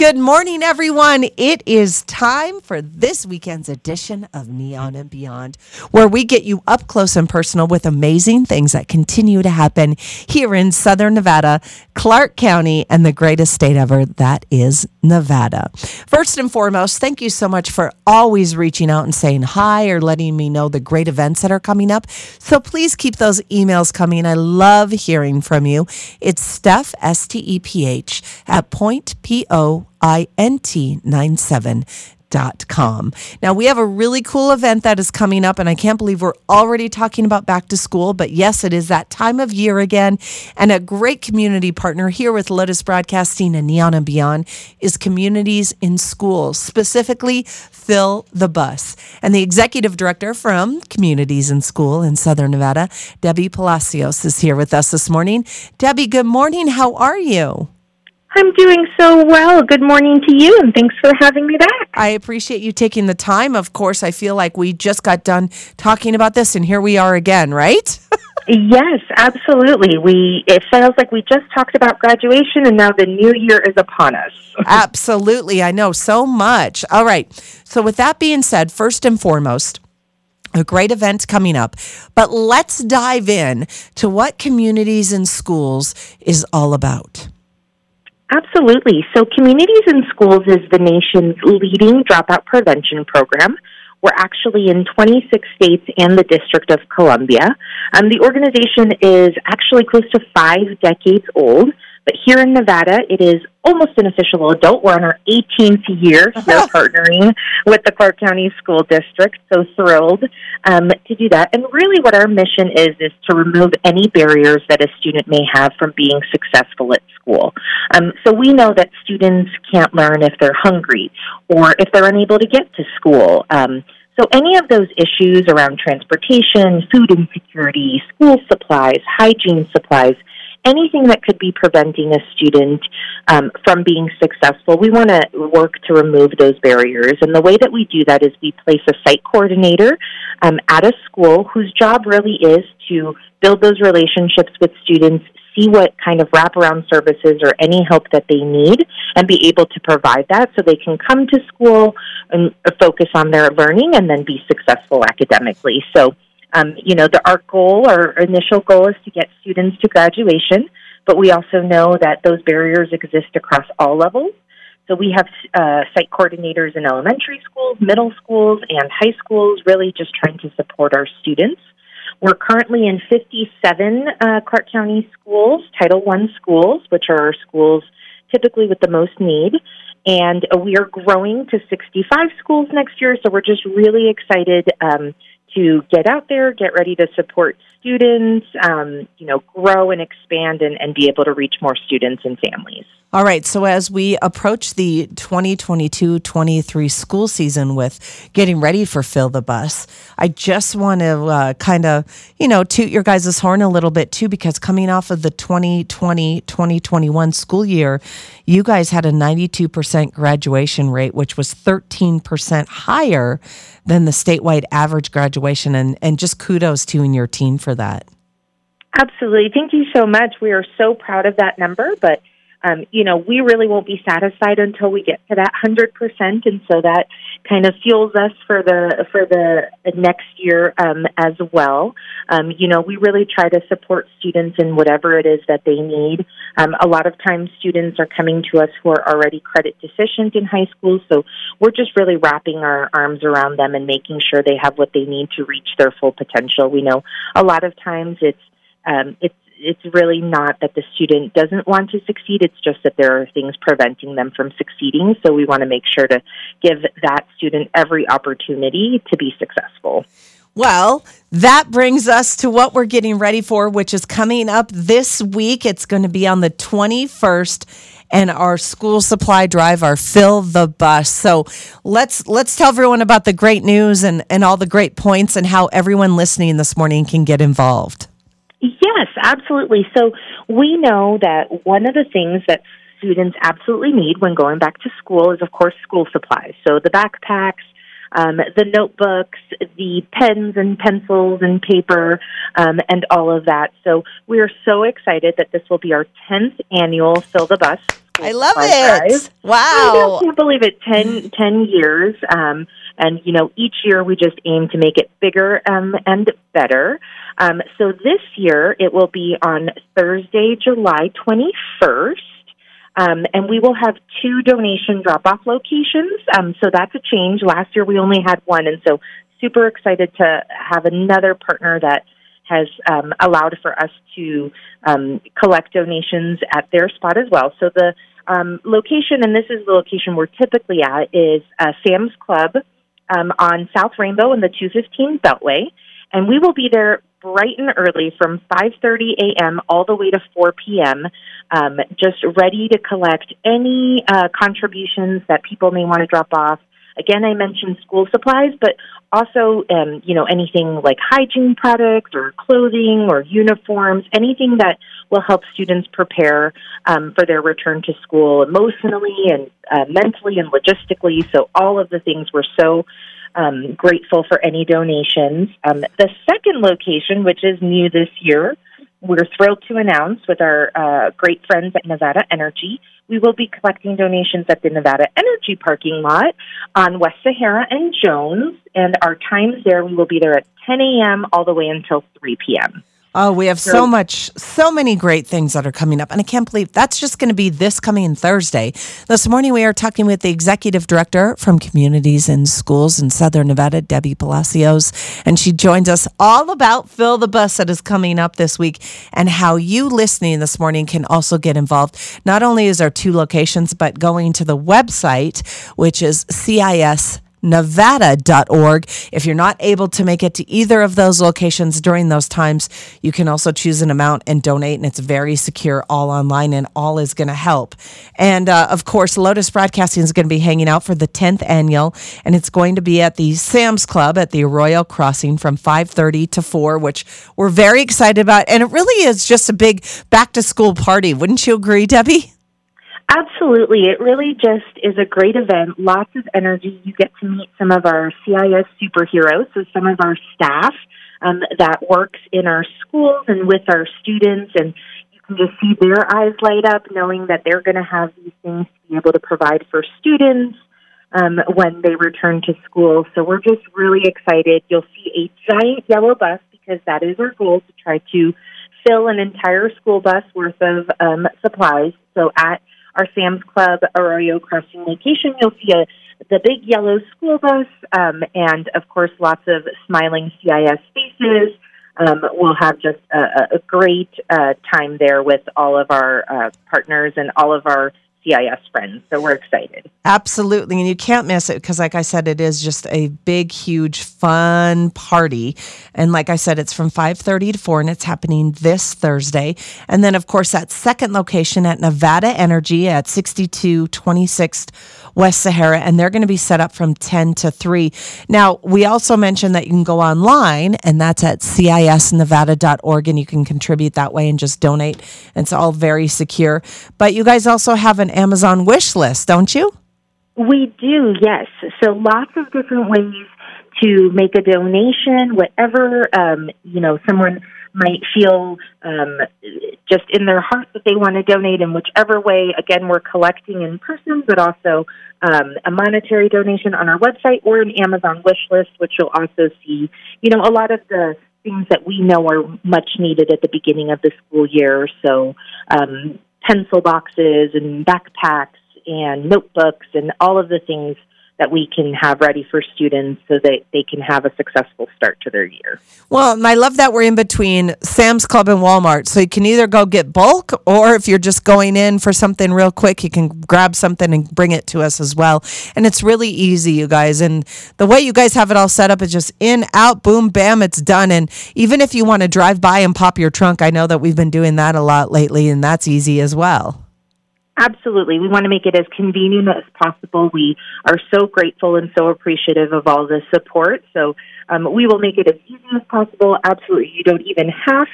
Good morning, everyone. It is time for this weekend's edition of Neon and Beyond, where we get you up close and personal with amazing things that continue to happen here in Southern Nevada, Clark County, and the greatest state ever that is Nevada. First and foremost, thank you so much for always reaching out and saying hi or letting me know the great events that are coming up. So please keep those emails coming. I love hearing from you. It's Steph, S T E P H, at point, P O I N T 97 com. Now, we have a really cool event that is coming up, and I can't believe we're already talking about back to school. But yes, it is that time of year again. And a great community partner here with Lotus Broadcasting and Neon and Beyond is Communities in Schools, specifically Fill the Bus. And the executive director from Communities in School in Southern Nevada, Debbie Palacios, is here with us this morning. Debbie, good morning. How are you? I'm doing so well. Good morning to you, and thanks for having me back. I appreciate you taking the time. Of course, I feel like we just got done talking about this, and here we are again, right? yes, absolutely. We it feels like we just talked about graduation, and now the new year is upon us. absolutely, I know so much. All right. So, with that being said, first and foremost a great event coming up. But let's dive in to what communities and schools is all about. Absolutely. So, Communities in Schools is the nation's leading dropout prevention program. We're actually in 26 states and the District of Columbia. Um, the organization is actually close to five decades old. But here in Nevada, it is almost an official adult. We're on our 18th year here partnering with the Clark County School District. So thrilled um, to do that. And really, what our mission is is to remove any barriers that a student may have from being successful at school. Um, so we know that students can't learn if they're hungry or if they're unable to get to school. Um, so, any of those issues around transportation, food insecurity, school supplies, hygiene supplies, anything that could be preventing a student um, from being successful, we want to work to remove those barriers. And the way that we do that is we place a site coordinator um, at a school whose job really is to build those relationships with students, see what kind of wraparound services or any help that they need, and be able to provide that so they can come to school and focus on their learning and then be successful academically. So um, you know, the, our goal, our initial goal is to get students to graduation, but we also know that those barriers exist across all levels. So we have uh, site coordinators in elementary schools, middle schools, and high schools, really just trying to support our students. We're currently in 57 uh, Clark County schools, Title I schools, which are our schools typically with the most need. And we are growing to 65 schools next year, so we're just really excited um, to get out there, get ready to support students, um, you know, grow and expand and, and be able to reach more students and families. All right. So as we approach the 2022-23 school season with getting ready for Fill the Bus, I just want to uh, kind of, you know, toot your guys' horn a little bit too, because coming off of the 2020-2021 school year, you guys had a 92% graduation rate, which was 13% higher than the statewide average graduation. And, and just kudos to you and your team for that. Absolutely. Thank you so much. We are so proud of that number, but um, you know, we really won't be satisfied until we get to that hundred percent, and so that kind of fuels us for the for the next year um, as well. Um, you know, we really try to support students in whatever it is that they need. Um, a lot of times, students are coming to us who are already credit deficient in high school, so we're just really wrapping our arms around them and making sure they have what they need to reach their full potential. We know a lot of times it's um, it's it's really not that the student doesn't want to succeed. It's just that there are things preventing them from succeeding. So we want to make sure to give that student every opportunity to be successful. Well, that brings us to what we're getting ready for, which is coming up this week. It's going to be on the 21st and our school supply drive, our fill the bus. So let's let's tell everyone about the great news and, and all the great points and how everyone listening this morning can get involved. Yes, absolutely. So we know that one of the things that students absolutely need when going back to school is, of course, school supplies. So the backpacks, um, the notebooks, the pens and pencils and paper, um, and all of that. So we are so excited that this will be our 10th annual Fill the Bus I love it. drive. I can't believe it. 10, 10 years. Um, and, you know, each year we just aim to make it bigger um, and better. Um, so this year it will be on Thursday, July 21st. Um, and we will have two donation drop off locations. Um, so that's a change. Last year we only had one. And so super excited to have another partner that has um, allowed for us to um, collect donations at their spot as well. So the um, location, and this is the location we're typically at, is uh, Sam's Club um, on South Rainbow in the 215 Beltway, and we will be there bright and early from 5:30 a.m. all the way to 4 p.m. Um, just ready to collect any uh, contributions that people may want to drop off. Again, I mentioned school supplies, but also, um, you know, anything like hygiene products or clothing or uniforms, anything that will help students prepare um, for their return to school emotionally and uh, mentally and logistically. So, all of the things we're so um, grateful for any donations. Um, the second location, which is new this year, we're thrilled to announce with our uh, great friends at Nevada Energy. We will be collecting donations at the Nevada Energy parking lot on West Sahara and Jones, and our times there, we will be there at 10 a.m. all the way until 3 p.m. Oh, we have so much, so many great things that are coming up. And I can't believe that's just going to be this coming Thursday. This morning, we are talking with the executive director from Communities and Schools in Southern Nevada, Debbie Palacios. And she joins us all about Fill the Bus that is coming up this week and how you listening this morning can also get involved. Not only is there two locations, but going to the website, which is CIS nevada.org. If you're not able to make it to either of those locations during those times, you can also choose an amount and donate, and it's very secure, all online, and all is going to help. And uh, of course, Lotus Broadcasting is going to be hanging out for the 10th annual, and it's going to be at the Sam's Club at the Arroyo Crossing from 5:30 to 4, which we're very excited about. And it really is just a big back to school party. Wouldn't you agree, Debbie? Absolutely. It really just is a great event. Lots of energy. You get to meet some of our CIS superheroes, so some of our staff um, that works in our schools and with our students, and you can just see their eyes light up knowing that they're going to have these things to be able to provide for students um, when they return to school. So we're just really excited. You'll see a giant yellow bus because that is our goal to try to fill an entire school bus worth of um, supplies. So at our Sam's Club Arroyo Crossing location, you'll see a the big yellow school bus, um, and of course, lots of smiling CIS faces. Um, we'll have just a, a great uh, time there with all of our uh, partners and all of our CIS friends. So we're excited. Absolutely. And you can't miss it because, like I said, it is just a big, huge, fun party. And like I said, it's from 5.30 to 4 and it's happening this Thursday. And then, of course, that second location at Nevada Energy at 6226th West Sahara. And they're going to be set up from 10 to 3. Now, we also mentioned that you can go online and that's at cisnevada.org and you can contribute that way and just donate. It's all very secure. But you guys also have an Amazon wish list, don't you? We do, yes. So lots of different ways to make a donation, whatever um, you know someone might feel um, just in their heart that they want to donate in whichever way. Again, we're collecting in person, but also um, a monetary donation on our website or an Amazon wish list, which you'll also see. You know, a lot of the things that we know are much needed at the beginning of the school year. So, um, pencil boxes and backpacks and notebooks and all of the things that we can have ready for students so that they can have a successful start to their year. Well, and I love that we're in between Sam's Club and Walmart. So you can either go get bulk, or if you're just going in for something real quick, you can grab something and bring it to us as well. And it's really easy, you guys. And the way you guys have it all set up is just in, out, boom, bam, it's done. And even if you want to drive by and pop your trunk, I know that we've been doing that a lot lately, and that's easy as well. Absolutely. We want to make it as convenient as possible. We are so grateful and so appreciative of all the support. So um, we will make it as easy as possible. Absolutely. You don't even have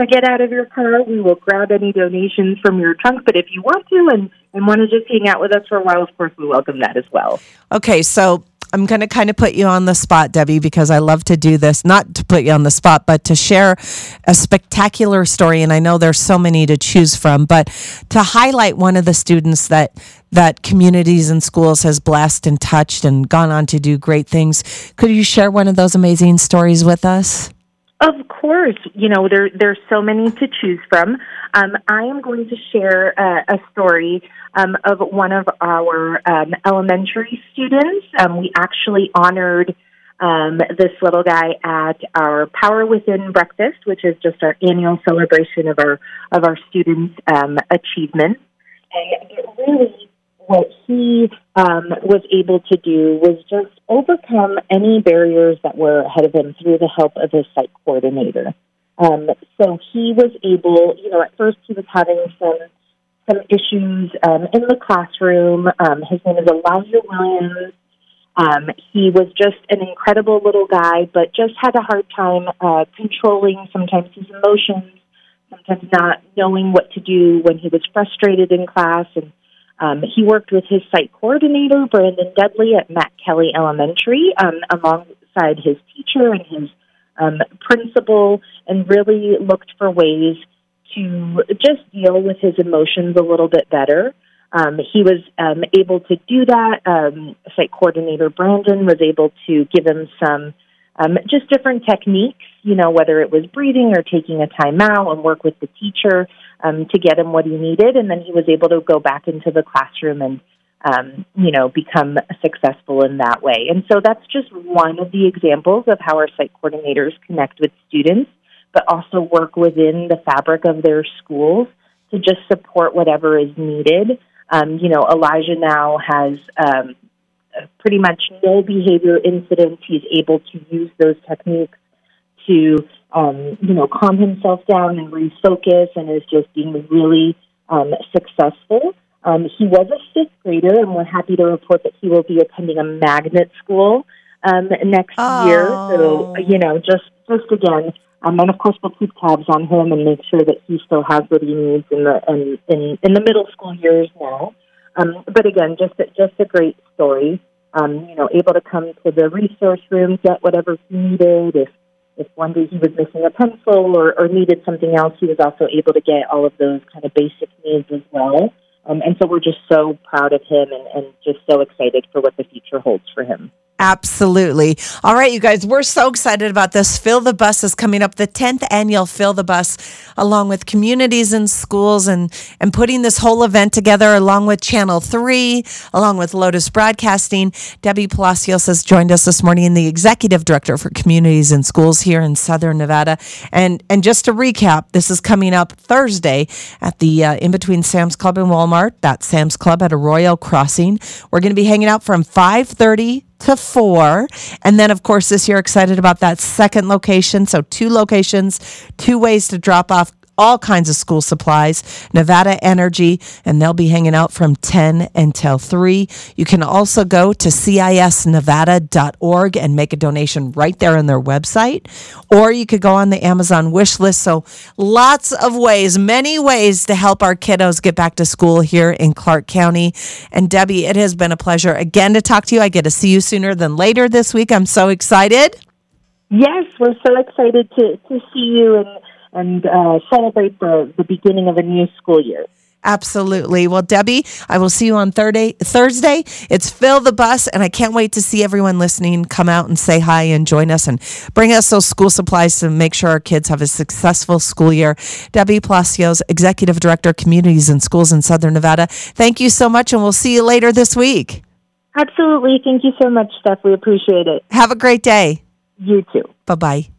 to get out of your car. We will grab any donations from your trunk. But if you want to and, and want to just hang out with us for a while, of course, we welcome that as well. Okay, so I'm going to kind of put you on the spot, Debbie, because I love to do this, not to put you on the spot, but to share a spectacular story. And I know there's so many to choose from, but to highlight one of the students that that communities and schools has blessed and touched and gone on to do great things. Could you share one of those amazing stories with us? Of course, you know there there's so many to choose from. Um, I am going to share uh, a story um, of one of our um, elementary students. Um, we actually honored um, this little guy at our Power Within breakfast, which is just our annual celebration of our of our students' um, achievement. And it really what he um, was able to do was just overcome any barriers that were ahead of him through the help of his site coordinator. Um, so he was able, you know, at first he was having some some issues um, in the classroom. Um, his name is Elijah Williams. Um, he was just an incredible little guy, but just had a hard time uh, controlling sometimes his emotions, sometimes not knowing what to do when he was frustrated in class and um, he worked with his site coordinator, Brandon Dudley, at Matt Kelly Elementary, um, alongside his teacher and his um, principal, and really looked for ways to just deal with his emotions a little bit better. Um, he was um, able to do that. Um, site coordinator Brandon was able to give him some um, just different techniques, you know, whether it was breathing or taking a time out and work with the teacher um, to get him what he needed. And then he was able to go back into the classroom and, um, you know, become successful in that way. And so that's just one of the examples of how our site coordinators connect with students, but also work within the fabric of their schools to just support whatever is needed. Um, you know, Elijah now has um, pretty much no behavior incidents. He's able to use those techniques to, um, you know, calm himself down and refocus and is just being really um, successful. Um, he was a fifth grader, and we're happy to report that he will be attending a magnet school um, next oh. year. So, you know, just just again, um, and of course we'll keep tabs on him and make sure that he still has what he needs in the in in, in the middle school years now. Um, but again, just a, just a great story. Um, you know, able to come to the resource room, get whatever he needed. If if one day he was missing a pencil or, or needed something else, he was also able to get all of those kind of basic needs as well. Um, and so we're just so proud of him and, and just so excited for what the future holds for him. Absolutely. All right, you guys, we're so excited about this. Fill the Bus is coming up, the 10th annual Fill the Bus, along with communities and schools and, and putting this whole event together, along with Channel 3, along with Lotus Broadcasting. Debbie Palacios has joined us this morning, the Executive Director for Communities and Schools here in Southern Nevada. And, and just to recap, this is coming up Thursday at the uh, in between Sam's Club and Walmart, that Sam's Club at Arroyo Crossing. We're going to be hanging out from 530 to four. And then, of course, this year, excited about that second location. So, two locations, two ways to drop off all kinds of school supplies, Nevada Energy, and they'll be hanging out from 10 until 3. You can also go to cisnevada.org and make a donation right there on their website, or you could go on the Amazon wish list. So, lots of ways, many ways to help our kiddos get back to school here in Clark County. And Debbie, it has been a pleasure again to talk to you. I get to see you sooner than later this week. I'm so excited. Yes, we're so excited to, to see you and and uh, celebrate the, the beginning of a new school year. Absolutely. Well, Debbie, I will see you on Thursday. Thursday, it's Fill the Bus, and I can't wait to see everyone listening come out and say hi and join us and bring us those school supplies to make sure our kids have a successful school year. Debbie Palacios, Executive Director, Communities and Schools in Southern Nevada. Thank you so much, and we'll see you later this week. Absolutely. Thank you so much, Steph. We appreciate it. Have a great day. You too. Bye bye.